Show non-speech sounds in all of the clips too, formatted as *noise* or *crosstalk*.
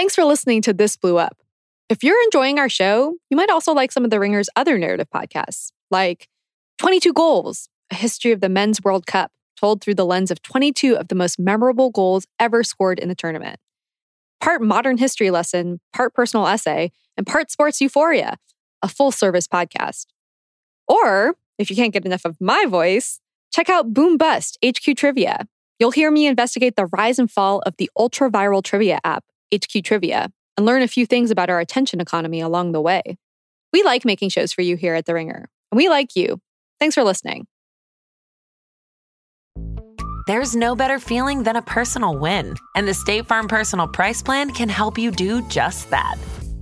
Thanks for listening to This Blew Up. If you're enjoying our show, you might also like some of The Ringer's other narrative podcasts, like 22 Goals, a history of the Men's World Cup, told through the lens of 22 of the most memorable goals ever scored in the tournament. Part modern history lesson, part personal essay, and part sports euphoria, a full service podcast. Or, if you can't get enough of my voice, check out Boom Bust HQ Trivia. You'll hear me investigate the rise and fall of the ultra viral trivia app, HQ Trivia, and learn a few things about our attention economy along the way. We like making shows for you here at The Ringer, and we like you. Thanks for listening. There's no better feeling than a personal win, and the State Farm Personal Price Plan can help you do just that.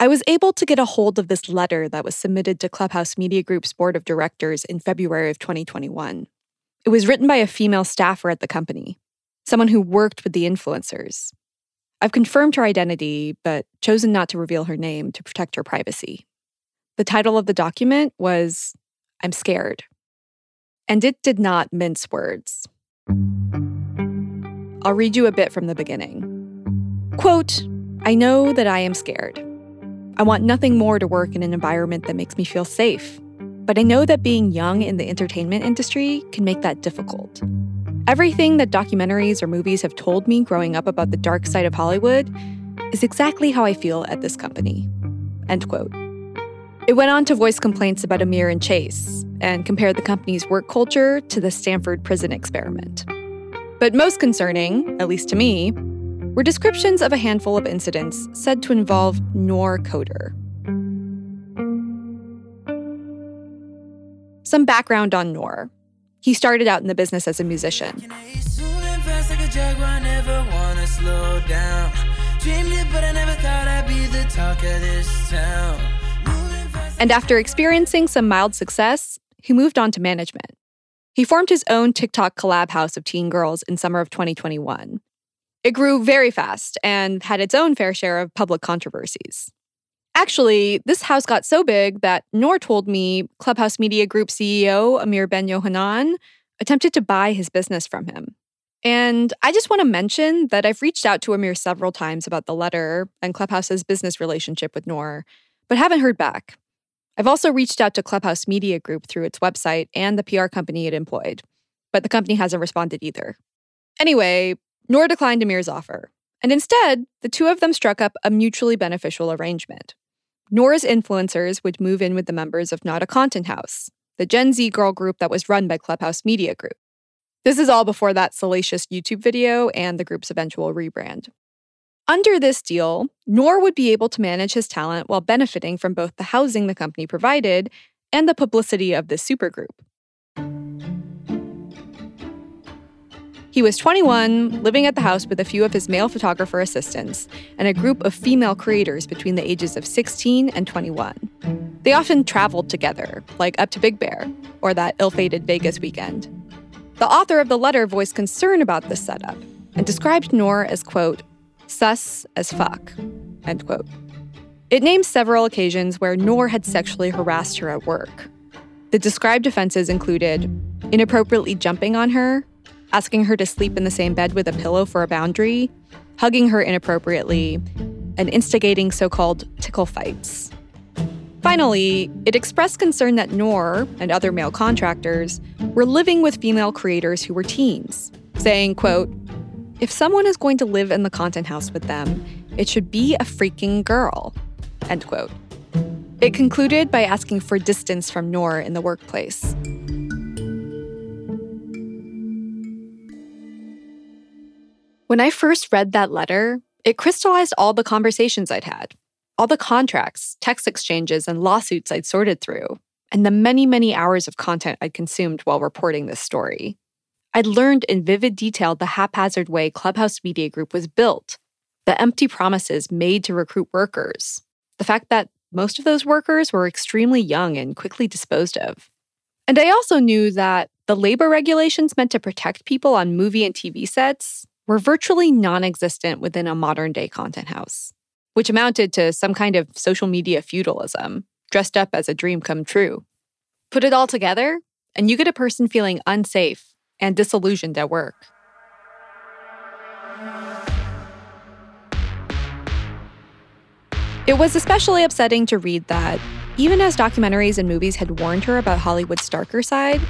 I was able to get a hold of this letter that was submitted to Clubhouse Media Group's board of directors in February of 2021. It was written by a female staffer at the company, someone who worked with the influencers. I've confirmed her identity, but chosen not to reveal her name to protect her privacy. The title of the document was I'm Scared. And it did not mince words. I'll read you a bit from the beginning. Quote, I know that I am scared. I want nothing more to work in an environment that makes me feel safe. But I know that being young in the entertainment industry can make that difficult. Everything that documentaries or movies have told me growing up about the dark side of Hollywood is exactly how I feel at this company. End quote. It went on to voice complaints about Amir and Chase and compared the company's work culture to the Stanford prison experiment. But most concerning, at least to me, were descriptions of a handful of incidents said to involve Noor Khader. Some background on Noor. He started out in the business as a musician. And after experiencing some mild success, he moved on to management. He formed his own TikTok collab house of teen girls in summer of 2021 it grew very fast and had its own fair share of public controversies. Actually, this house got so big that Noor told me Clubhouse Media Group CEO Amir Ben Yohanan attempted to buy his business from him. And I just want to mention that I've reached out to Amir several times about the letter and Clubhouse's business relationship with Noor, but haven't heard back. I've also reached out to Clubhouse Media Group through its website and the PR company it employed, but the company hasn't responded either. Anyway, Noor declined Amir's offer, and instead, the two of them struck up a mutually beneficial arrangement. Noor's influencers would move in with the members of Not a Content House, the Gen Z girl group that was run by Clubhouse Media Group. This is all before that salacious YouTube video and the group's eventual rebrand. Under this deal, Noor would be able to manage his talent while benefiting from both the housing the company provided and the publicity of this supergroup. He was 21, living at the house with a few of his male photographer assistants and a group of female creators between the ages of 16 and 21. They often traveled together, like up to Big Bear or that ill fated Vegas weekend. The author of the letter voiced concern about this setup and described Noor as, quote, sus as fuck, end quote. It names several occasions where Noor had sexually harassed her at work. The described offenses included inappropriately jumping on her, asking her to sleep in the same bed with a pillow for a boundary, hugging her inappropriately, and instigating so called tickle fights. Finally, it expressed concern that Noor and other male contractors were living with female creators who were teens, saying, quote, if someone is going to live in the content house with them, it should be a freaking girl, end quote. It concluded by asking for distance from Noor in the workplace. When I first read that letter, it crystallized all the conversations I'd had, all the contracts, text exchanges, and lawsuits I'd sorted through, and the many, many hours of content I'd consumed while reporting this story. I'd learned in vivid detail the haphazard way Clubhouse Media Group was built, the empty promises made to recruit workers, the fact that most of those workers were extremely young and quickly disposed of. And I also knew that the labor regulations meant to protect people on movie and TV sets were virtually non existent within a modern day content house, which amounted to some kind of social media feudalism, dressed up as a dream come true. Put it all together, and you get a person feeling unsafe and disillusioned at work. It was especially upsetting to read that, even as documentaries and movies had warned her about Hollywood's darker side,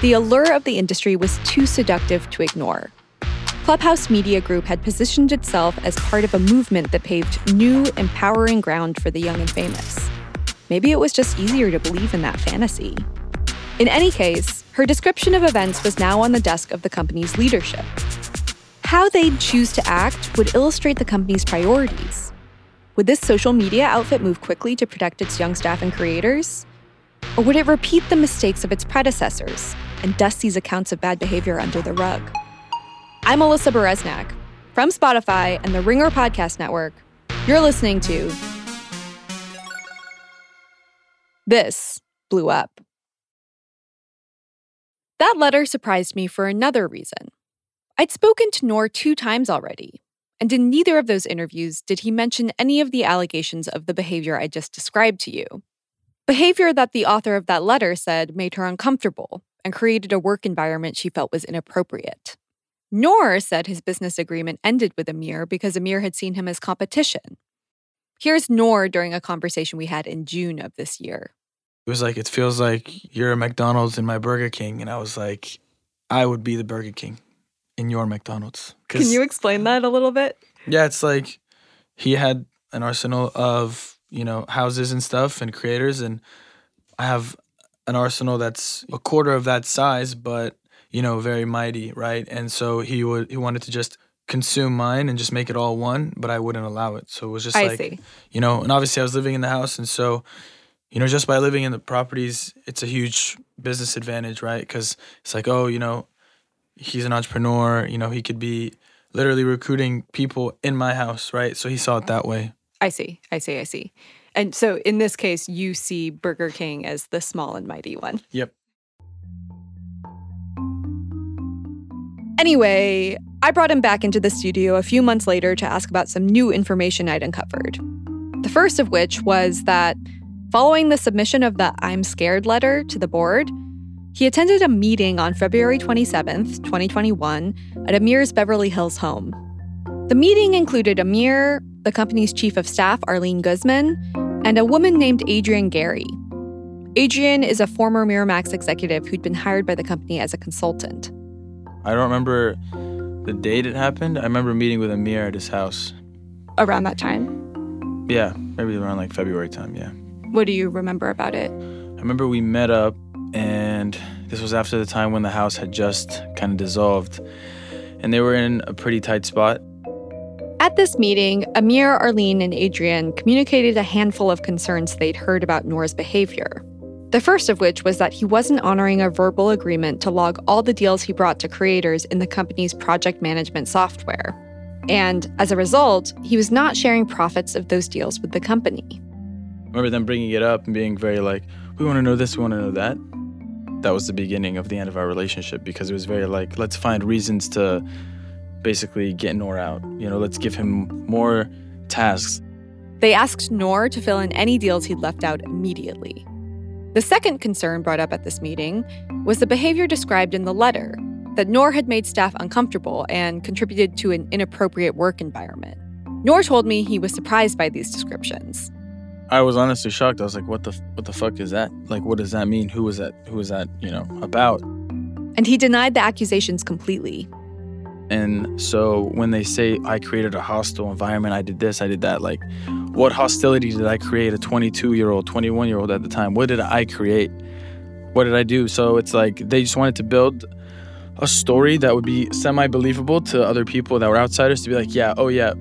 the allure of the industry was too seductive to ignore. Clubhouse Media Group had positioned itself as part of a movement that paved new, empowering ground for the young and famous. Maybe it was just easier to believe in that fantasy. In any case, her description of events was now on the desk of the company's leadership. How they'd choose to act would illustrate the company's priorities. Would this social media outfit move quickly to protect its young staff and creators? Or would it repeat the mistakes of its predecessors and dust these accounts of bad behavior under the rug? I'm Alyssa Bereznak from Spotify and the Ringer Podcast Network. You're listening to This Blew Up. That letter surprised me for another reason. I'd spoken to Noor two times already, and in neither of those interviews did he mention any of the allegations of the behavior I just described to you. Behavior that the author of that letter said made her uncomfortable and created a work environment she felt was inappropriate. Noor said his business agreement ended with Amir because Amir had seen him as competition. Here's Noor during a conversation we had in June of this year. It was like, it feels like you're a McDonald's and my Burger King. And I was like, I would be the Burger King in your McDonald's. Can you explain that a little bit? Yeah, it's like he had an arsenal of, you know, houses and stuff and creators. And I have an arsenal that's a quarter of that size, but, you know, very mighty, right? And so he would, he wanted to just consume mine and just make it all one, but I wouldn't allow it. So it was just I like, see. you know, and obviously I was living in the house. And so, you know, just by living in the properties, it's a huge business advantage, right? Because it's like, oh, you know, he's an entrepreneur. You know, he could be literally recruiting people in my house, right? So he saw it that way. I see. I see. I see. And so in this case, you see Burger King as the small and mighty one. Yep. Anyway, I brought him back into the studio a few months later to ask about some new information I'd uncovered. The first of which was that following the submission of the I'm scared letter to the board, he attended a meeting on February 27th, 2021, at Amir's Beverly Hills home. The meeting included Amir, the company's chief of staff, Arlene Guzman, and a woman named Adrienne Gary. Adrienne is a former Miramax executive who'd been hired by the company as a consultant. I don't remember the date it happened. I remember meeting with Amir at his house. Around that time, Yeah, maybe around like February time, yeah. what do you remember about it? I remember we met up, and this was after the time when the house had just kind of dissolved. And they were in a pretty tight spot. At this meeting, Amir, Arlene, and Adrienne communicated a handful of concerns they'd heard about Noor's behavior. The first of which was that he wasn't honoring a verbal agreement to log all the deals he brought to creators in the company's project management software. And as a result, he was not sharing profits of those deals with the company. I remember them bringing it up and being very like, we want to know this, we want to know that. That was the beginning of the end of our relationship because it was very like, let's find reasons to basically get Noor out. You know, let's give him more tasks. They asked Noor to fill in any deals he'd left out immediately. The second concern brought up at this meeting was the behavior described in the letter that Noor had made staff uncomfortable and contributed to an inappropriate work environment. Noor told me he was surprised by these descriptions. I was honestly shocked. I was like, what the what the fuck is that? Like what does that mean? Who was that who was that, you know, about? And he denied the accusations completely. And so when they say I created a hostile environment, I did this, I did that, like what hostility did I create a 22 year old, 21 year old at the time? What did I create? What did I do? So it's like they just wanted to build a story that would be semi believable to other people that were outsiders to be like, yeah, oh yeah,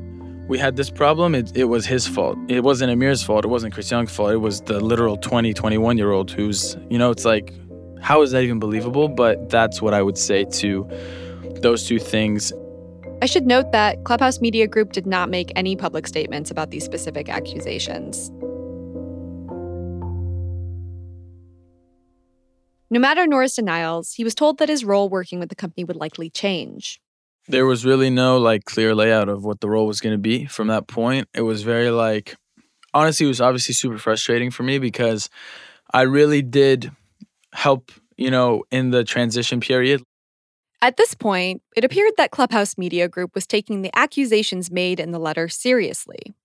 we had this problem. It, it was his fault. It wasn't Amir's fault. It wasn't Chris Young's fault. It was the literal 20, 21 year old who's, you know, it's like, how is that even believable? But that's what I would say to those two things. I should note that Clubhouse Media Group did not make any public statements about these specific accusations. No matter Noor's denials, he was told that his role working with the company would likely change. There was really no like clear layout of what the role was going to be from that point. It was very like honestly it was obviously super frustrating for me because I really did help, you know, in the transition period. At this point, it appeared that Clubhouse Media Group was taking the accusations made in the letter seriously.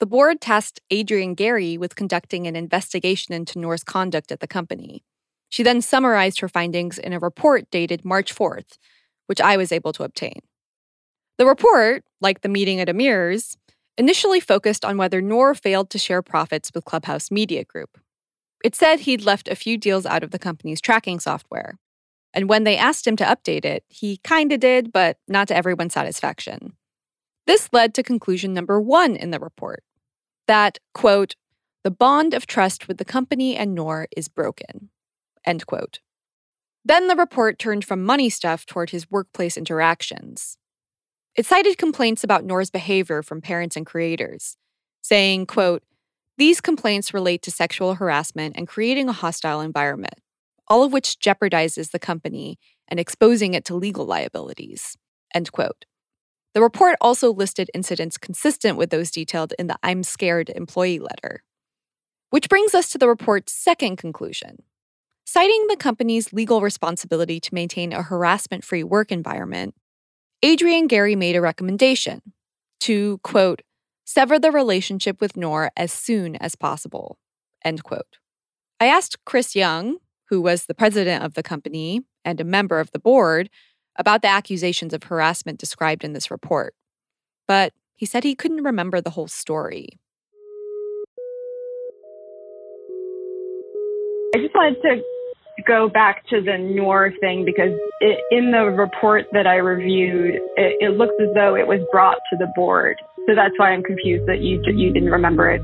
The board tasked Adrienne Gary with conducting an investigation into Noor's conduct at the company. She then summarized her findings in a report dated March 4th, which I was able to obtain. The report, like the meeting at Amir's, initially focused on whether Noor failed to share profits with Clubhouse Media Group. It said he'd left a few deals out of the company's tracking software. And when they asked him to update it, he kinda did, but not to everyone's satisfaction. This led to conclusion number one in the report that, quote, the bond of trust with the company and Noor is broken. End quote. Then the report turned from money stuff toward his workplace interactions. It cited complaints about Noor's behavior from parents and creators, saying, quote, these complaints relate to sexual harassment and creating a hostile environment, all of which jeopardizes the company and exposing it to legal liabilities. End quote. The report also listed incidents consistent with those detailed in the I'm scared employee letter. Which brings us to the report's second conclusion Citing the company's legal responsibility to maintain a harassment free work environment, Adrienne Gary made a recommendation to, quote, sever the relationship with Noor as soon as possible, end quote. I asked Chris Young, who was the president of the company and a member of the board, about the accusations of harassment described in this report. But he said he couldn't remember the whole story. I just wanted to go back to the Noor thing because it, in the report that I reviewed, it, it, looks as though it was brought to the board. So that's why I'm confused that you you didn't remember it.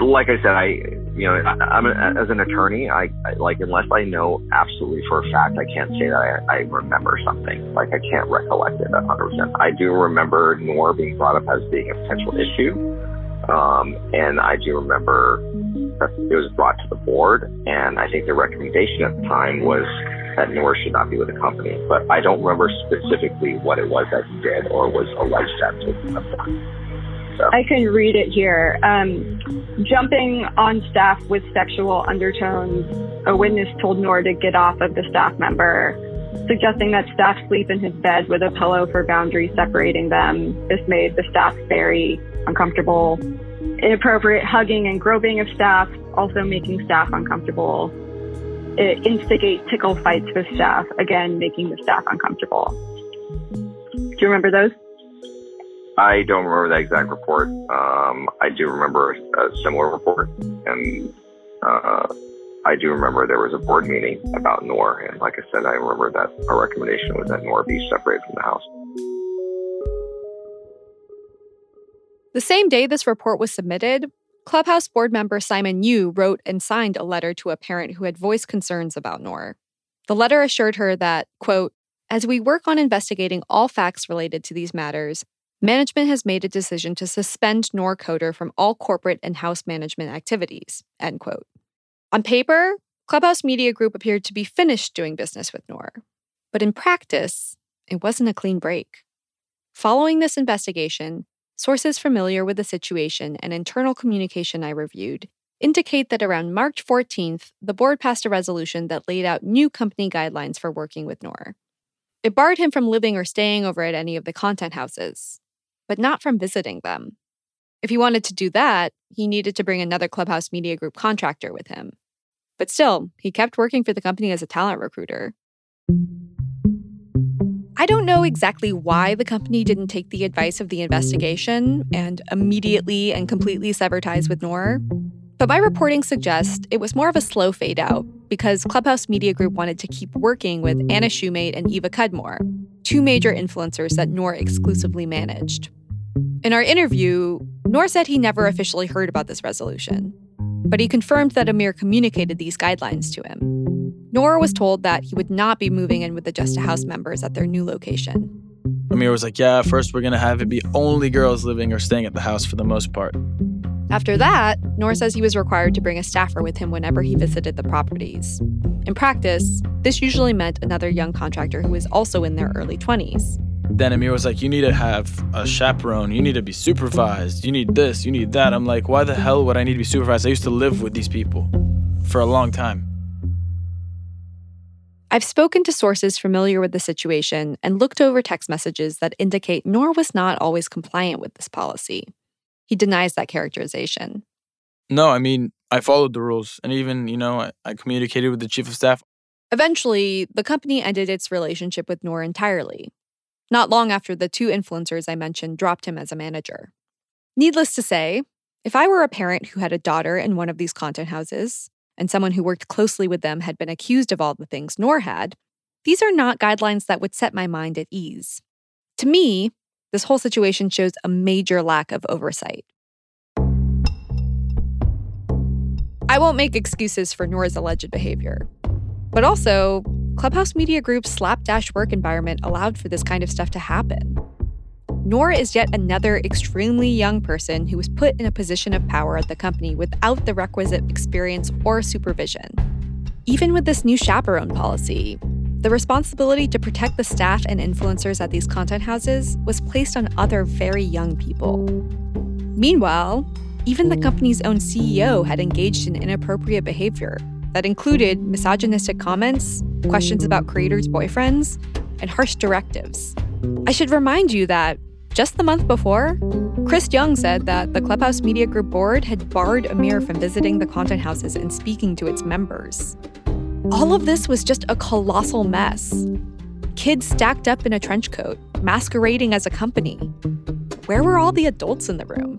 Like I said, I you know I, am as an attorney, I, I, like unless I know absolutely for a fact, I can't say that I, I remember something. Like I can't recollect it 100. percent I do remember Noor being brought up as being a potential issue, um, and I do remember that it was brought to the board, and I think the recommendation at the time was that Noor should not be with the company. But I don't remember specifically what it was that he did or was alleged to have done. So. I can read it here. Um, jumping on staff with sexual undertones, a witness told Noor to get off of the staff member, suggesting that staff sleep in his bed with a pillow for boundaries separating them. This made the staff very uncomfortable inappropriate hugging and groping of staff, also making staff uncomfortable. It instigate tickle fights with staff, again, making the staff uncomfortable. Do you remember those? I don't remember that exact report. Um, I do remember a similar report, and uh, I do remember there was a board meeting about Noor, and like I said, I remember that our recommendation was that Noor be separated from the house. The same day this report was submitted, Clubhouse board member Simon Yu wrote and signed a letter to a parent who had voiced concerns about Noor. The letter assured her that, quote, as we work on investigating all facts related to these matters, management has made a decision to suspend Noor Khader from all corporate and house management activities, end quote. On paper, Clubhouse Media Group appeared to be finished doing business with Noor. But in practice, it wasn't a clean break. Following this investigation, Sources familiar with the situation and internal communication I reviewed indicate that around March 14th, the board passed a resolution that laid out new company guidelines for working with Noor. It barred him from living or staying over at any of the content houses, but not from visiting them. If he wanted to do that, he needed to bring another Clubhouse Media Group contractor with him. But still, he kept working for the company as a talent recruiter. I don't know exactly why the company didn't take the advice of the investigation and immediately and completely sever ties with Noor. But my reporting suggests it was more of a slow fade out because Clubhouse Media Group wanted to keep working with Anna Shumate and Eva Cudmore, two major influencers that Noor exclusively managed. In our interview, Noor said he never officially heard about this resolution, but he confirmed that Amir communicated these guidelines to him. Noor was told that he would not be moving in with the Just a House members at their new location. Amir was like, Yeah, first we're going to have it be only girls living or staying at the house for the most part. After that, Noor says he was required to bring a staffer with him whenever he visited the properties. In practice, this usually meant another young contractor who was also in their early 20s. Then Amir was like, You need to have a chaperone. You need to be supervised. You need this. You need that. I'm like, Why the hell would I need to be supervised? I used to live with these people for a long time. I've spoken to sources familiar with the situation and looked over text messages that indicate Noor was not always compliant with this policy. He denies that characterization. No, I mean, I followed the rules. And even, you know, I, I communicated with the chief of staff. Eventually, the company ended its relationship with Noor entirely. Not long after the two influencers I mentioned dropped him as a manager. Needless to say, if I were a parent who had a daughter in one of these content houses, and someone who worked closely with them had been accused of all the things Noor had, these are not guidelines that would set my mind at ease. To me, this whole situation shows a major lack of oversight. I won't make excuses for Noor's alleged behavior. But also, Clubhouse Media Group's slapdash work environment allowed for this kind of stuff to happen. Noor is yet another extremely young person who was put in a position of power at the company without the requisite experience or supervision. Even with this new chaperone policy, the responsibility to protect the staff and influencers at these content houses was placed on other very young people. Meanwhile, even the company's own CEO had engaged in inappropriate behavior that included misogynistic comments, questions about creators' boyfriends, and harsh directives. I should remind you that just the month before, Chris Young said that the Clubhouse Media Group board had barred Amir from visiting the content houses and speaking to its members. All of this was just a colossal mess. Kids stacked up in a trench coat, masquerading as a company. Where were all the adults in the room?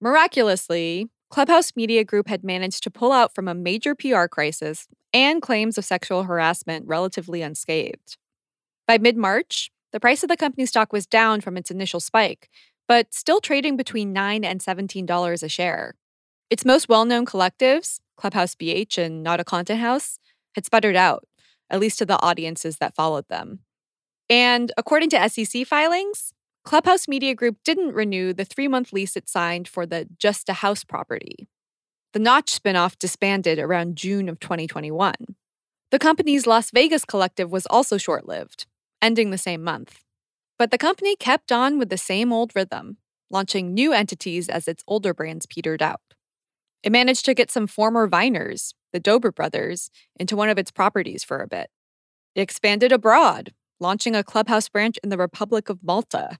Miraculously, Clubhouse Media Group had managed to pull out from a major PR crisis and claims of sexual harassment relatively unscathed. By mid March, the price of the company's stock was down from its initial spike, but still trading between 9 and $17 a share. Its most well known collectives, Clubhouse BH and Not a Content House, had sputtered out, at least to the audiences that followed them. And according to SEC filings, Clubhouse Media Group didn't renew the three month lease it signed for the Just a House property. The Notch spinoff disbanded around June of 2021. The company's Las Vegas collective was also short lived, ending the same month. But the company kept on with the same old rhythm, launching new entities as its older brands petered out. It managed to get some former Viners, the Dobre brothers, into one of its properties for a bit. It expanded abroad, launching a clubhouse branch in the Republic of Malta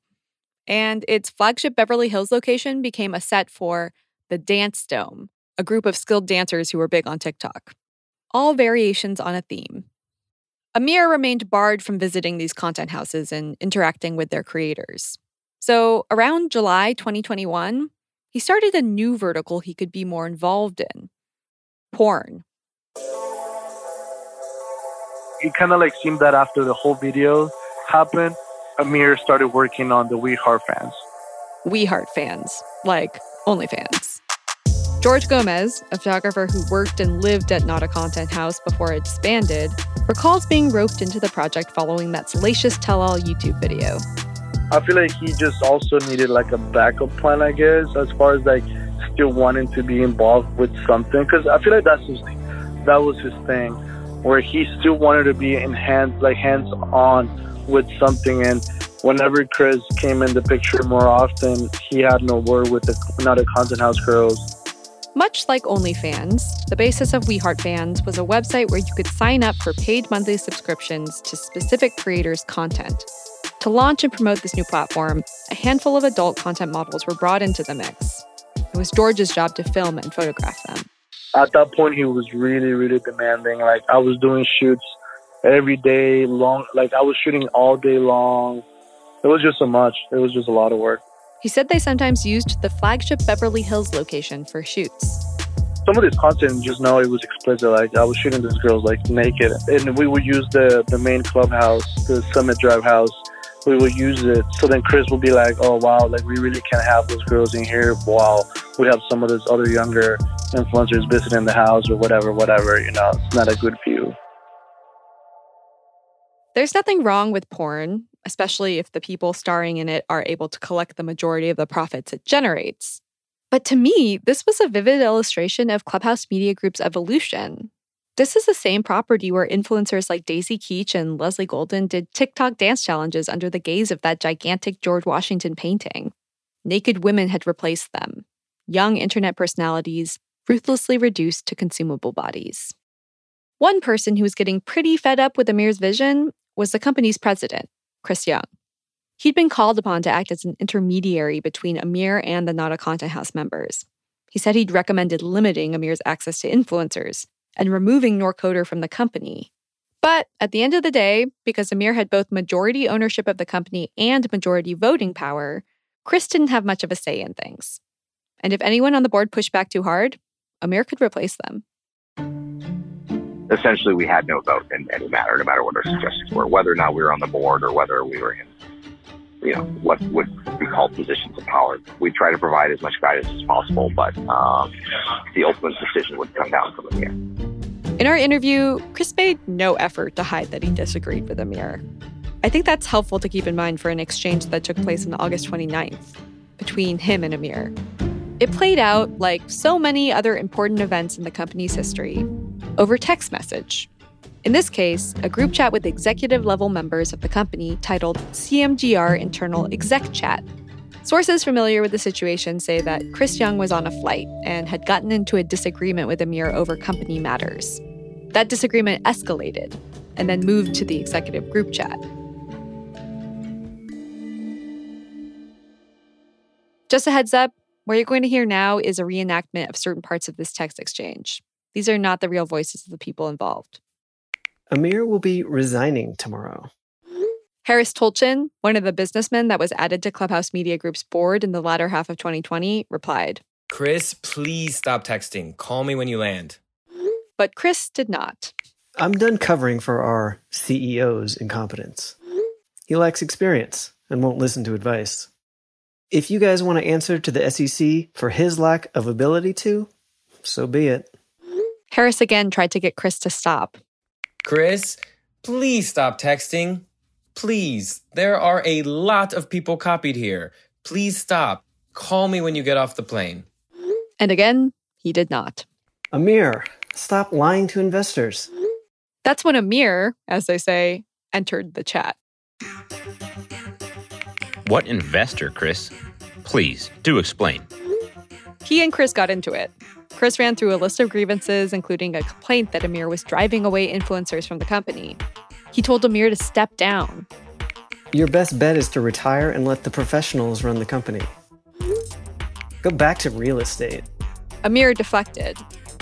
and its flagship Beverly Hills location became a set for the Dance Dome, a group of skilled dancers who were big on TikTok. All variations on a theme. Amir remained barred from visiting these content houses and interacting with their creators. So, around July 2021, he started a new vertical he could be more involved in porn. It kind of like seemed that after the whole video happened, Amir started working on the We Heart fans. We Heart fans, like OnlyFans. George Gomez, a photographer who worked and lived at Not a Content House before it disbanded, recalls being roped into the project following that salacious tell all YouTube video. I feel like he just also needed like a backup plan, I guess, as far as like still wanting to be involved with something. Because I feel like that's his, that was his thing, where he still wanted to be in hands, like hands on with something. And whenever Chris came in the picture more often, he had no word with the not a content house girls. Much like OnlyFans, the basis of We Heart Fans was a website where you could sign up for paid monthly subscriptions to specific creators' content. To launch and promote this new platform, a handful of adult content models were brought into the mix. It was George's job to film and photograph them. At that point, he was really, really demanding. Like, I was doing shoots every day long. Like, I was shooting all day long. It was just so much. It was just a lot of work. He said they sometimes used the flagship Beverly Hills location for shoots. Some of this content, just know it was explicit. Like I was shooting these girls like naked, and we would use the the main clubhouse, the Summit Drive house. We would use it. So then Chris would be like, "Oh wow, like we really can't have those girls in here while we have some of those other younger influencers visiting the house or whatever, whatever. You know, it's not a good view." There's nothing wrong with porn especially if the people starring in it are able to collect the majority of the profits it generates. But to me, this was a vivid illustration of Clubhouse Media Group's evolution. This is the same property where influencers like Daisy Keech and Leslie Golden did TikTok dance challenges under the gaze of that gigantic George Washington painting. Naked women had replaced them, young internet personalities ruthlessly reduced to consumable bodies. One person who was getting pretty fed up with Amir's vision was the company's president, Chris Young. He'd been called upon to act as an intermediary between Amir and the Not a Content House members. He said he'd recommended limiting Amir's access to influencers and removing Noor Khader from the company. But at the end of the day, because Amir had both majority ownership of the company and majority voting power, Chris didn't have much of a say in things. And if anyone on the board pushed back too hard, Amir could replace them essentially we had no vote in any matter, no matter what our suggestions were, whether or not we were on the board or whether we were in, you know, what would be called positions of power. We try to provide as much guidance as possible, but um, the ultimate decision would come down from Amir. In our interview, Chris made no effort to hide that he disagreed with Amir. I think that's helpful to keep in mind for an exchange that took place on August 29th between him and Amir. It played out like so many other important events in the company's history over text message. In this case, a group chat with executive level members of the company titled CMGR Internal Exec Chat. Sources familiar with the situation say that Chris Young was on a flight and had gotten into a disagreement with Amir over company matters. That disagreement escalated and then moved to the executive group chat. Just a heads up, what you're going to hear now is a reenactment of certain parts of this text exchange. These are not the real voices of the people involved. Amir will be resigning tomorrow. Harris Tolchin, one of the businessmen that was added to Clubhouse Media Group's board in the latter half of 2020, replied Chris, please stop texting. Call me when you land. But Chris did not. I'm done covering for our CEO's incompetence. He lacks experience and won't listen to advice. If you guys want to answer to the SEC for his lack of ability to, so be it. Harris again tried to get Chris to stop. Chris, please stop texting. Please. There are a lot of people copied here. Please stop. Call me when you get off the plane. And again, he did not. Amir, stop lying to investors. That's when Amir, as they say, entered the chat. What investor, Chris? Please, do explain. He and Chris got into it. Chris ran through a list of grievances, including a complaint that Amir was driving away influencers from the company. He told Amir to step down. Your best bet is to retire and let the professionals run the company. Go back to real estate. Amir deflected.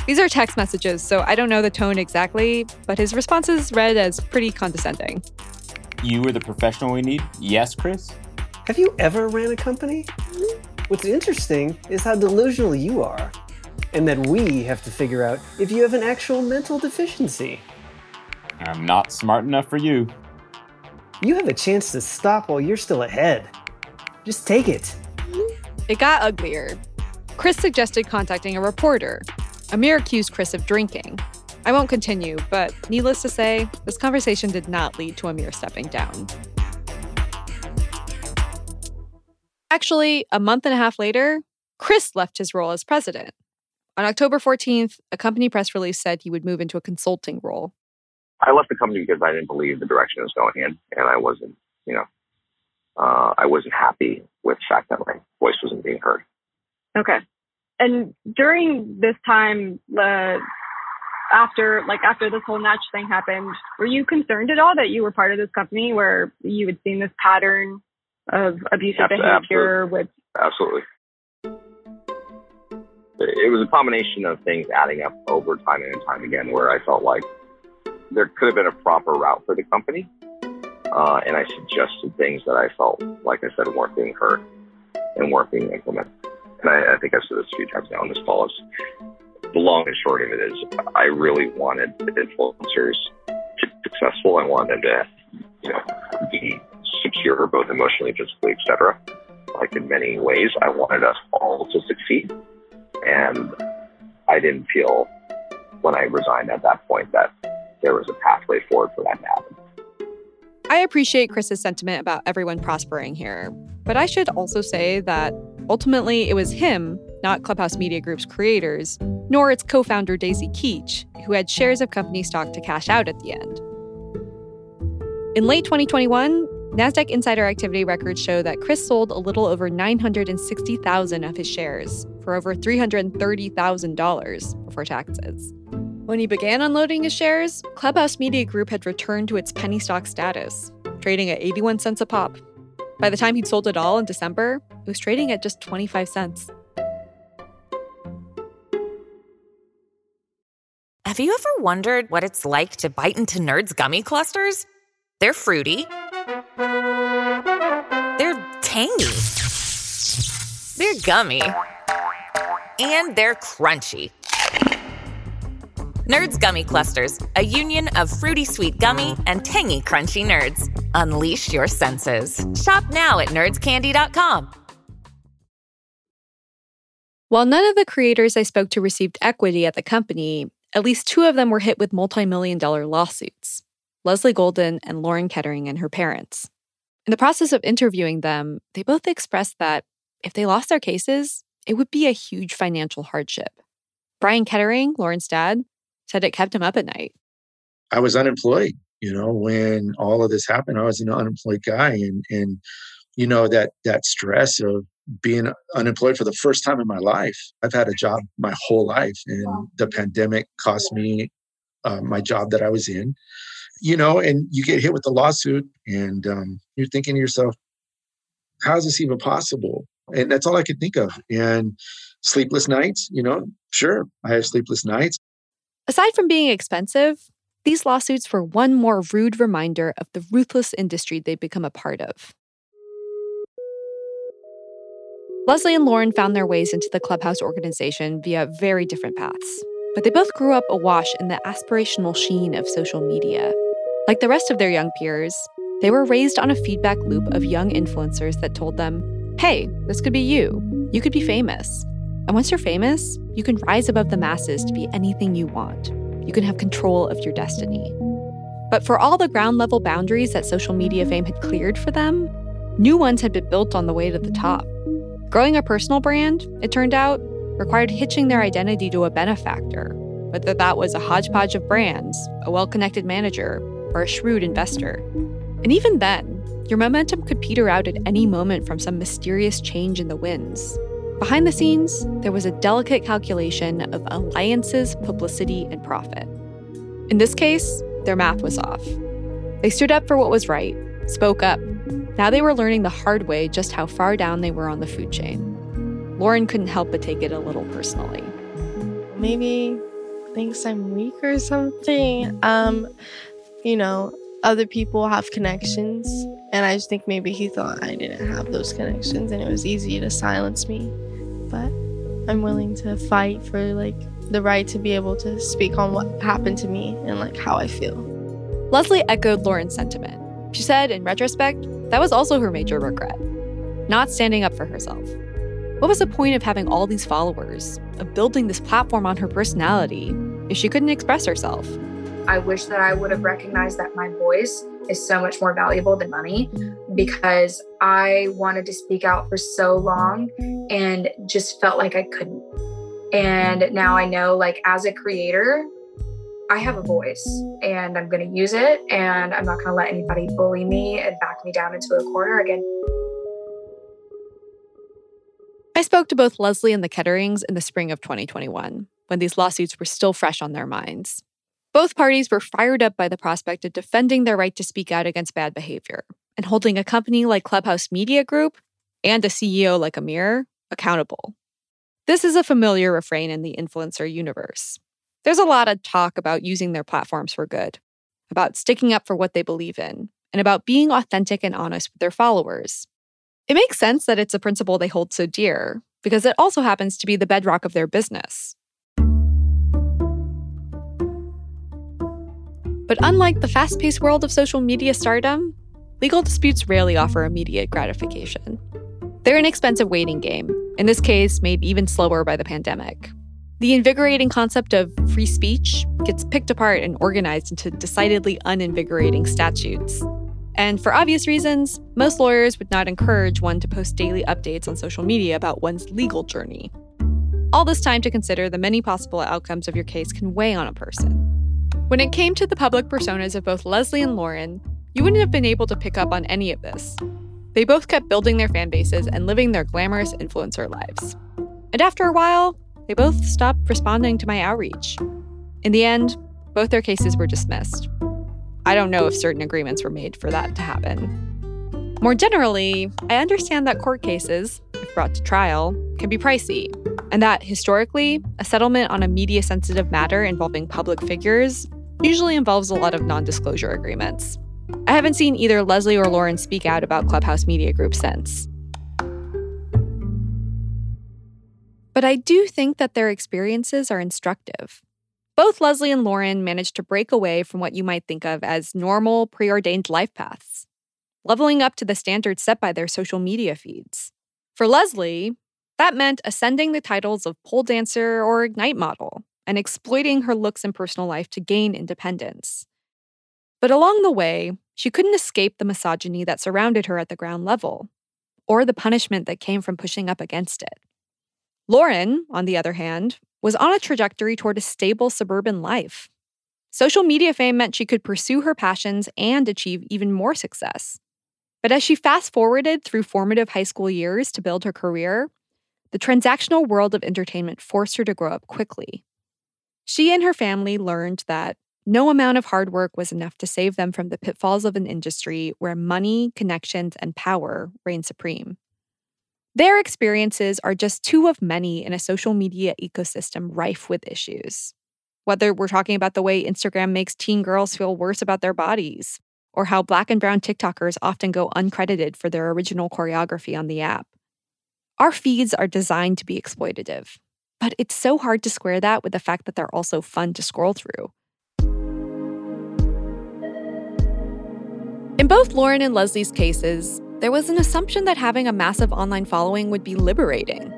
These are text messages, so I don't know the tone exactly, but his responses read as pretty condescending. You are the professional we need? Yes, Chris? Have you ever ran a company? What's interesting is how delusional you are and that we have to figure out if you have an actual mental deficiency. I'm not smart enough for you. You have a chance to stop while you're still ahead. Just take it. It got uglier. Chris suggested contacting a reporter. Amir accused Chris of drinking. I won't continue, but needless to say, this conversation did not lead to Amir stepping down. Actually, a month and a half later, Chris left his role as president. On October 14th, a company press release said he would move into a consulting role. I left the company because I didn't believe the direction it was going in, and I wasn't, you know, uh, I wasn't happy with the fact that my voice wasn't being heard. Okay. And during this time, uh, after like after this whole Natch thing happened, were you concerned at all that you were part of this company where you had seen this pattern of abusive Absolutely. behavior with Absolutely. It was a combination of things adding up over time and time again where I felt like there could have been a proper route for the company. Uh, and I suggested things that I felt, like I said, weren't being heard and weren't being implemented. And I, I think I've said this a few times now on this call. Is the long and short of it is I really wanted influencers to be successful. I wanted them to, you know, be secure both emotionally, physically, etc. Like in many ways, I wanted us all to succeed. And I didn't feel when I resigned at that point that there was a pathway forward for that to happen. I appreciate Chris's sentiment about everyone prospering here, but I should also say that ultimately it was him, not Clubhouse Media Group's creators, nor its co founder Daisy Keech, who had shares of company stock to cash out at the end. In late 2021, NASDAQ insider activity records show that Chris sold a little over 960,000 of his shares for over $330,000 before taxes. When he began unloading his shares, Clubhouse Media Group had returned to its penny stock status, trading at 81 cents a pop. By the time he'd sold it all in December, it was trading at just 25 cents. Have you ever wondered what it's like to bite into Nerds gummy clusters? They're fruity. They're tangy. They're gummy. And they're crunchy. Nerds Gummy Clusters, a union of fruity sweet gummy and tangy crunchy nerds. Unleash your senses. Shop now at nerdscandy.com. While none of the creators I spoke to received equity at the company, at least two of them were hit with multi million dollar lawsuits Leslie Golden and Lauren Kettering and her parents. In the process of interviewing them, they both expressed that if they lost their cases, it would be a huge financial hardship. Brian Kettering, Lauren's dad, said it kept him up at night. I was unemployed, you know, when all of this happened. I was an unemployed guy and and you know that that stress of being unemployed for the first time in my life. I've had a job my whole life and the pandemic cost me uh, my job that I was in. You know, and you get hit with the lawsuit and um, you're thinking to yourself, how is this even possible? And that's all I could think of. And sleepless nights, you know, sure, I have sleepless nights. Aside from being expensive, these lawsuits were one more rude reminder of the ruthless industry they've become a part of. Leslie and Lauren found their ways into the Clubhouse organization via very different paths, but they both grew up awash in the aspirational sheen of social media. Like the rest of their young peers, they were raised on a feedback loop of young influencers that told them, hey, this could be you. You could be famous. And once you're famous, you can rise above the masses to be anything you want. You can have control of your destiny. But for all the ground level boundaries that social media fame had cleared for them, new ones had been built on the way to the top. Growing a personal brand, it turned out, required hitching their identity to a benefactor, whether that was a hodgepodge of brands, a well connected manager, or a shrewd investor. And even then, your momentum could peter out at any moment from some mysterious change in the winds. Behind the scenes, there was a delicate calculation of alliances, publicity, and profit. In this case, their math was off. They stood up for what was right, spoke up. Now they were learning the hard way just how far down they were on the food chain. Lauren couldn't help but take it a little personally. Maybe thinks I'm weak or something. Um, you know, other people have connections, and I just think maybe he thought I didn't have those connections, and it was easy to silence me. But I'm willing to fight for like the right to be able to speak on what happened to me and like how I feel. Leslie echoed Lauren's sentiment. She said, in retrospect, that was also her major regret not standing up for herself. What was the point of having all these followers, of building this platform on her personality, if she couldn't express herself? I wish that I would have recognized that my voice is so much more valuable than money because I wanted to speak out for so long and just felt like I couldn't. And now I know, like, as a creator, I have a voice and I'm going to use it and I'm not going to let anybody bully me and back me down into a corner again. I spoke to both Leslie and the Ketterings in the spring of 2021 when these lawsuits were still fresh on their minds. Both parties were fired up by the prospect of defending their right to speak out against bad behavior and holding a company like Clubhouse Media Group and a CEO like Amir accountable. This is a familiar refrain in the influencer universe. There's a lot of talk about using their platforms for good, about sticking up for what they believe in, and about being authentic and honest with their followers. It makes sense that it's a principle they hold so dear, because it also happens to be the bedrock of their business. But unlike the fast paced world of social media stardom, legal disputes rarely offer immediate gratification. They're an expensive waiting game, in this case, made even slower by the pandemic. The invigorating concept of free speech gets picked apart and organized into decidedly uninvigorating statutes. And for obvious reasons, most lawyers would not encourage one to post daily updates on social media about one's legal journey. All this time to consider the many possible outcomes of your case can weigh on a person. When it came to the public personas of both Leslie and Lauren, you wouldn't have been able to pick up on any of this. They both kept building their fan bases and living their glamorous influencer lives. And after a while, they both stopped responding to my outreach. In the end, both their cases were dismissed. I don't know if certain agreements were made for that to happen. More generally, I understand that court cases, brought to trial, can be pricey, and that historically, a settlement on a media sensitive matter involving public figures usually involves a lot of non disclosure agreements. I haven't seen either Leslie or Lauren speak out about Clubhouse Media Group since. But I do think that their experiences are instructive. Both Leslie and Lauren managed to break away from what you might think of as normal, preordained life paths, leveling up to the standards set by their social media feeds. For Leslie, that meant ascending the titles of pole dancer or Ignite model, and exploiting her looks and personal life to gain independence. But along the way, she couldn't escape the misogyny that surrounded her at the ground level, or the punishment that came from pushing up against it. Lauren, on the other hand, was on a trajectory toward a stable suburban life. Social media fame meant she could pursue her passions and achieve even more success. But as she fast forwarded through formative high school years to build her career, the transactional world of entertainment forced her to grow up quickly. She and her family learned that no amount of hard work was enough to save them from the pitfalls of an industry where money, connections, and power reign supreme. Their experiences are just two of many in a social media ecosystem rife with issues. Whether we're talking about the way Instagram makes teen girls feel worse about their bodies, or how black and brown TikTokers often go uncredited for their original choreography on the app. Our feeds are designed to be exploitative, but it's so hard to square that with the fact that they're also fun to scroll through. In both Lauren and Leslie's cases, there was an assumption that having a massive online following would be liberating.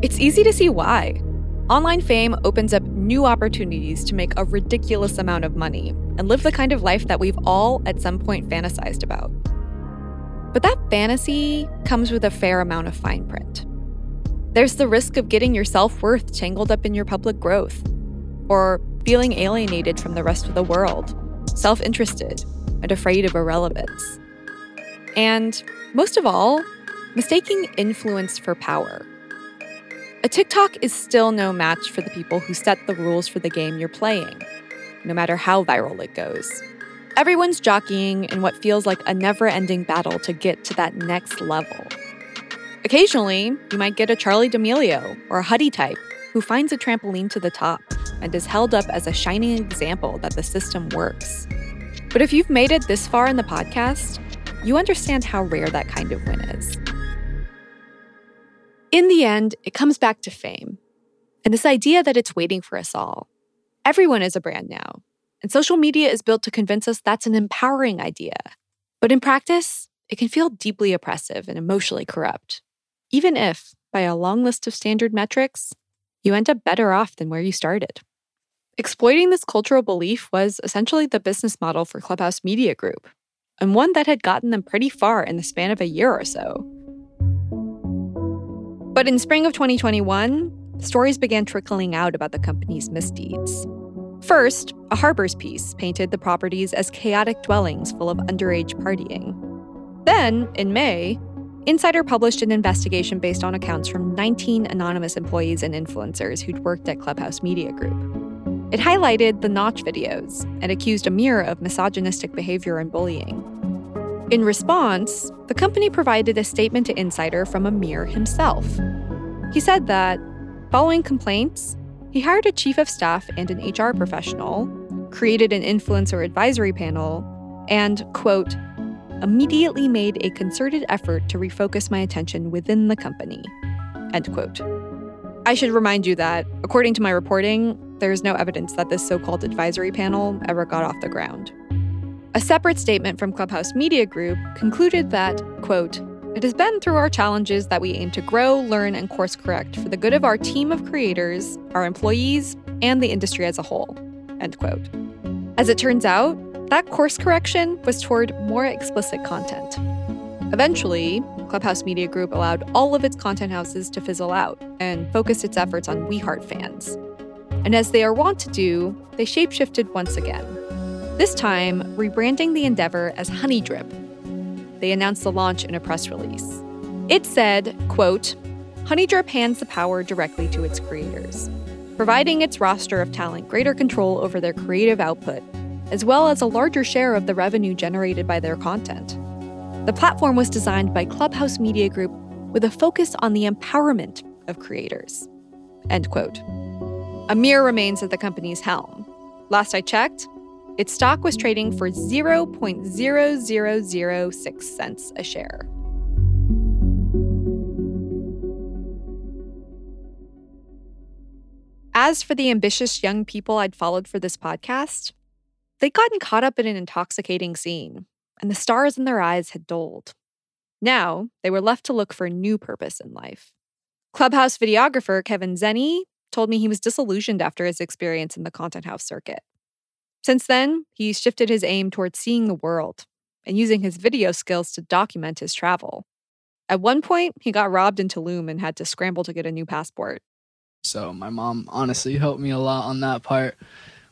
It's easy to see why. Online fame opens up new opportunities to make a ridiculous amount of money and live the kind of life that we've all at some point fantasized about. But that fantasy comes with a fair amount of fine print. There's the risk of getting your self worth tangled up in your public growth, or feeling alienated from the rest of the world, self interested, and afraid of irrelevance. And most of all, mistaking influence for power. A TikTok is still no match for the people who set the rules for the game you're playing, no matter how viral it goes. Everyone's jockeying in what feels like a never ending battle to get to that next level. Occasionally, you might get a Charli D'Amelio or a Huddy type who finds a trampoline to the top and is held up as a shining example that the system works. But if you've made it this far in the podcast, you understand how rare that kind of win is. In the end, it comes back to fame and this idea that it's waiting for us all. Everyone is a brand now, and social media is built to convince us that's an empowering idea. But in practice, it can feel deeply oppressive and emotionally corrupt, even if, by a long list of standard metrics, you end up better off than where you started. Exploiting this cultural belief was essentially the business model for Clubhouse Media Group, and one that had gotten them pretty far in the span of a year or so. But in spring of 2021, stories began trickling out about the company's misdeeds. First, a Harper's piece painted the properties as chaotic dwellings full of underage partying. Then, in May, Insider published an investigation based on accounts from 19 anonymous employees and influencers who'd worked at Clubhouse Media Group. It highlighted the Notch videos and accused Amir of misogynistic behavior and bullying. In response, the company provided a statement to Insider from Amir himself. He said that, following complaints, he hired a chief of staff and an HR professional, created an influencer advisory panel, and, quote, immediately made a concerted effort to refocus my attention within the company. End quote. I should remind you that, according to my reporting, there is no evidence that this so called advisory panel ever got off the ground. A separate statement from Clubhouse Media Group concluded that, quote, it has been through our challenges that we aim to grow, learn, and course correct for the good of our team of creators, our employees, and the industry as a whole. End quote. As it turns out, that course correction was toward more explicit content. Eventually, Clubhouse Media Group allowed all of its content houses to fizzle out and focused its efforts on We Heart fans. And as they are wont to do, they shapeshifted once again. This time, rebranding the endeavor as Honey Drip. They announced the launch in a press release. It said, quote, Honey Drip hands the power directly to its creators, providing its roster of talent greater control over their creative output as well as a larger share of the revenue generated by their content. The platform was designed by Clubhouse Media Group with a focus on the empowerment of creators. End quote. Amir remains at the company's helm. Last I checked, its stock was trading for 0.0006 cents a share. As for the ambitious young people I'd followed for this podcast, They'd gotten caught up in an intoxicating scene, and the stars in their eyes had dulled. Now, they were left to look for a new purpose in life. Clubhouse videographer Kevin Zenny told me he was disillusioned after his experience in the content house circuit. Since then, he's shifted his aim towards seeing the world and using his video skills to document his travel. At one point, he got robbed in Tulum and had to scramble to get a new passport. So, my mom honestly helped me a lot on that part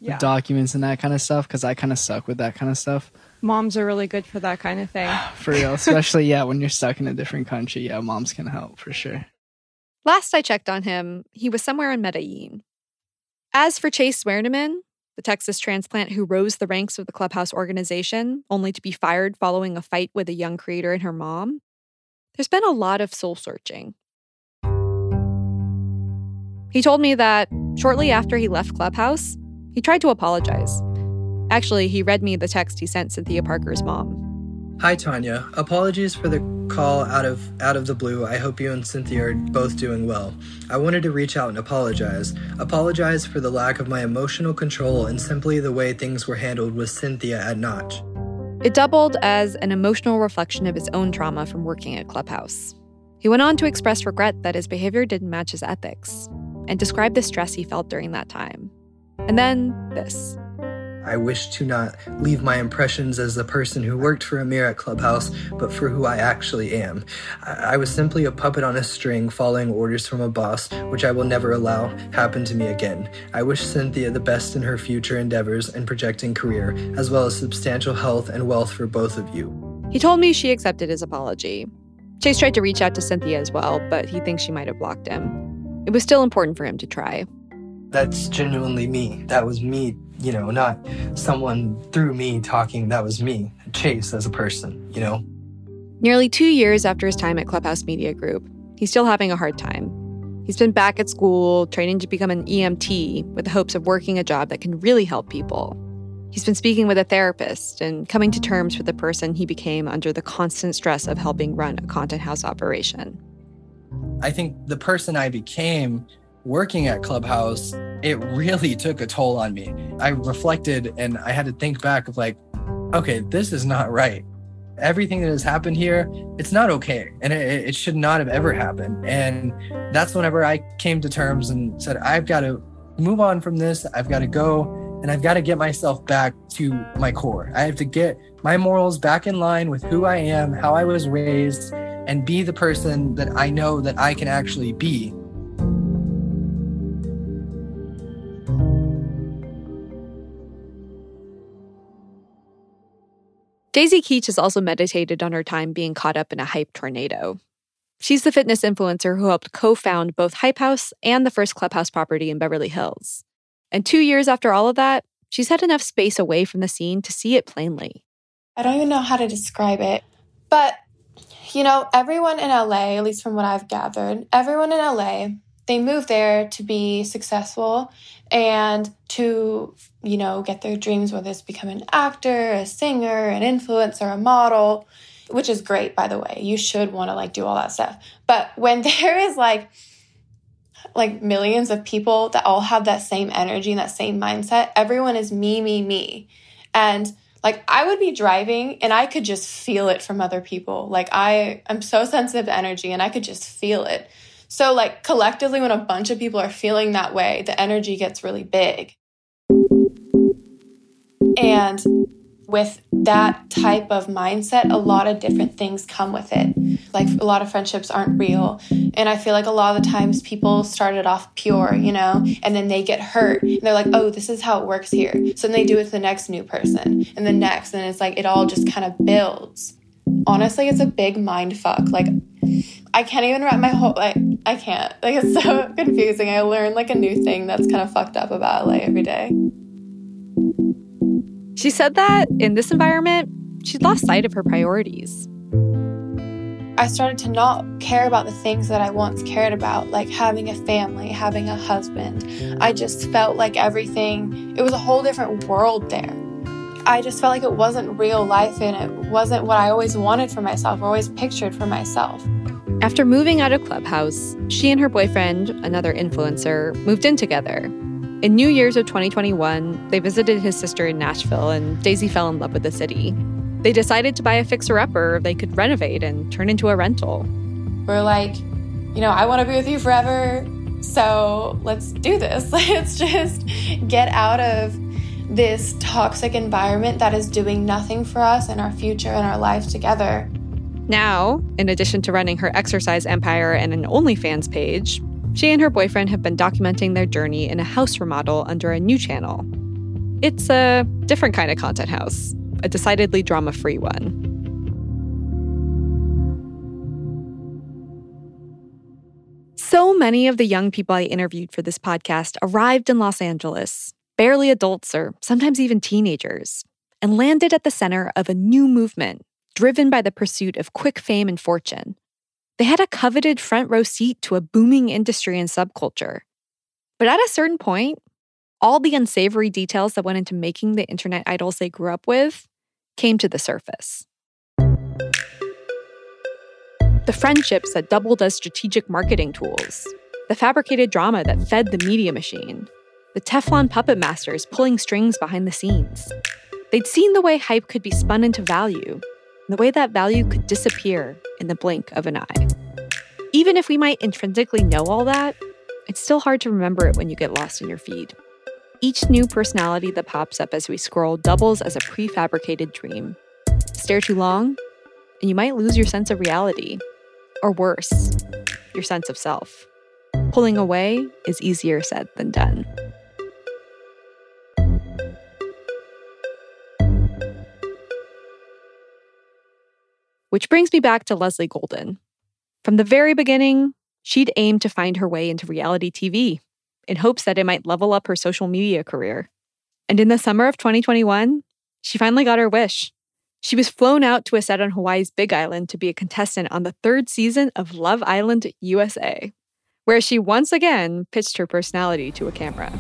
Yeah. with documents and that kind of stuff because I kind of suck with that kind of stuff. Moms are really good for that kind of *sighs* thing. For real, especially yeah, when you're stuck in a different country, yeah, moms can help for sure. Last I checked on him, he was somewhere in Medellin. As for Chase Swearneman, the Texas transplant who rose the ranks of the Clubhouse organization only to be fired following a fight with a young creator and her mom, there's been a lot of soul searching. He told me that shortly after he left Clubhouse, he tried to apologize. Actually, he read me the text he sent Cynthia Parker's mom. Hi Tanya. Apologies for the call out of out of the blue. I hope you and Cynthia are both doing well. I wanted to reach out and apologize. Apologize for the lack of my emotional control and simply the way things were handled with Cynthia at Notch. It doubled as an emotional reflection of his own trauma from working at Clubhouse. He went on to express regret that his behavior didn't match his ethics and describe the stress he felt during that time. And then this. I wish to not leave my impressions as the person who worked for Amir at Clubhouse, but for who I actually am. I, I was simply a puppet on a string following orders from a boss, which I will never allow happen to me again. I wish Cynthia the best in her future endeavors and projecting career, as well as substantial health and wealth for both of you. He told me she accepted his apology. Chase tried to reach out to Cynthia as well, but he thinks she might have blocked him. It was still important for him to try. That's genuinely me. That was me, you know, not someone through me talking. That was me, Chase as a person, you know? Nearly two years after his time at Clubhouse Media Group, he's still having a hard time. He's been back at school, training to become an EMT with the hopes of working a job that can really help people. He's been speaking with a therapist and coming to terms with the person he became under the constant stress of helping run a content house operation. I think the person I became working at Clubhouse, it really *laughs* took a toll on me. I reflected and I had to think back of like, okay, this is not right. everything that has happened here, it's not okay. And it, it should not have ever happened. And that's whenever I came to terms and said, I've got to move on from this. I've got to go and I've got to get myself back to my core. I have to get my morals back in line with who I am, how I was raised, and be the person that I know that I can actually be. Daisy Keech has also meditated on her time being caught up in a hype tornado. She's the fitness influencer who helped co found both Hype House and the first Clubhouse property in Beverly Hills. And two years after all of that, she's had enough space away from the scene to see it plainly. I don't even know how to describe it, but you know, everyone in LA, at least from what I've gathered, everyone in LA, they move there to be successful and to, you know, get their dreams, whether it's become an actor, a singer, an influencer, a model, which is great, by the way. You should want to like do all that stuff. But when *laughs* there is like, like millions of people that all have that same energy and that same mindset, everyone is me, me, me. And like I would be driving and I could just feel it from other people. Like I I'm so sensitive to energy and I could just feel it. So like collectively when a bunch of people are feeling that way, the energy gets really big. And with that type of mindset, a lot of different things come with it. Like a lot of friendships aren't real. And I feel like a lot of the times people started off pure, you know, and then they get hurt. And they're like, oh, this is how it works here. So then they do it to the next new person and the next. And it's like it all just kind of builds. Honestly, it's a big mind fuck. Like, I can't even wrap my whole like I can't. Like it's so *laughs* confusing. I learn like a new thing that's kind of fucked up about LA every day. She said that in this environment, she'd lost sight of her priorities. I started to not care about the things that I once cared about, like having a family, having a husband. I just felt like everything, it was a whole different world there. I just felt like it wasn't real life and it wasn't what I always wanted for myself or always pictured for myself. After moving out of Clubhouse, she and her boyfriend, another influencer, moved in together. In New Year's of 2021, they visited his sister in Nashville, and Daisy fell in love with the city. They decided to buy a fixer upper they could renovate and turn into a rental. We're like, you know, I want to be with you forever. So let's do this. *laughs* Let's just get out of this toxic environment that is doing nothing for us and our future and our life together. Now, in addition to running her exercise empire and an OnlyFans page, she and her boyfriend have been documenting their journey in a house remodel under a new channel. It's a different kind of content house, a decidedly drama free one. So many of the young people I interviewed for this podcast arrived in Los Angeles, barely adults or sometimes even teenagers, and landed at the center of a new movement driven by the pursuit of quick fame and fortune. They had a coveted front row seat to a booming industry and subculture. But at a certain point, all the unsavory details that went into making the internet idols they grew up with came to the surface. The friendships that doubled as strategic marketing tools, the fabricated drama that fed the media machine, the Teflon puppet masters pulling strings behind the scenes. They'd seen the way hype could be spun into value the way that value could disappear in the blink of an eye. Even if we might intrinsically know all that, it's still hard to remember it when you get lost in your feed. Each new personality that pops up as we scroll doubles as a prefabricated dream. Stare too long, and you might lose your sense of reality. Or worse, your sense of self. Pulling away is easier said than done. Which brings me back to Leslie Golden. From the very beginning, she'd aimed to find her way into reality TV in hopes that it might level up her social media career. And in the summer of 2021, she finally got her wish. She was flown out to a set on Hawaii's Big Island to be a contestant on the third season of Love Island USA, where she once again pitched her personality to a camera.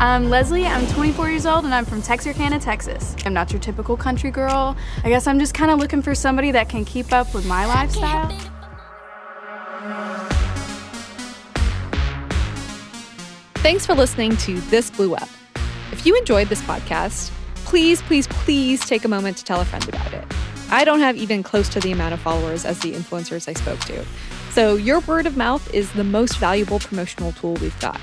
I'm Leslie, I'm 24 years old, and I'm from Texarkana, Texas. I'm not your typical country girl. I guess I'm just kind of looking for somebody that can keep up with my lifestyle. Thanks for listening to This Blew Up. If you enjoyed this podcast, please, please, please take a moment to tell a friend about it. I don't have even close to the amount of followers as the influencers I spoke to. So your word of mouth is the most valuable promotional tool we've got.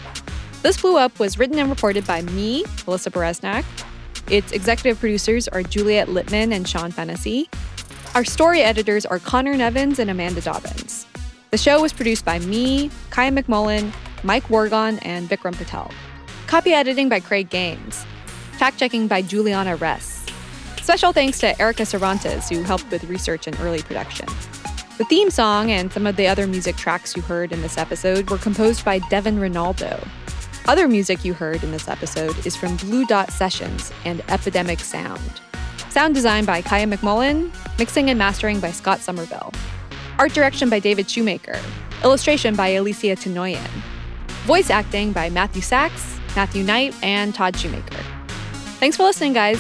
This Blew Up was written and reported by me, Alyssa Bereznak. Its executive producers are Juliet Littman and Sean Fennessy. Our story editors are Conor Nevins and Amanda Dobbins. The show was produced by me, Kaya McMullen, Mike Wargon, and Vikram Patel. Copy editing by Craig Gaines. Fact checking by Juliana Ress. Special thanks to Erica Cervantes, who helped with research and early production. The theme song and some of the other music tracks you heard in this episode were composed by Devon Renaldo. Other music you heard in this episode is from Blue Dot Sessions and Epidemic Sound. Sound design by Kaya McMullen, mixing and mastering by Scott Somerville. Art direction by David Shoemaker. Illustration by Alicia Tenoyan. Voice acting by Matthew Sachs, Matthew Knight, and Todd Shoemaker. Thanks for listening, guys.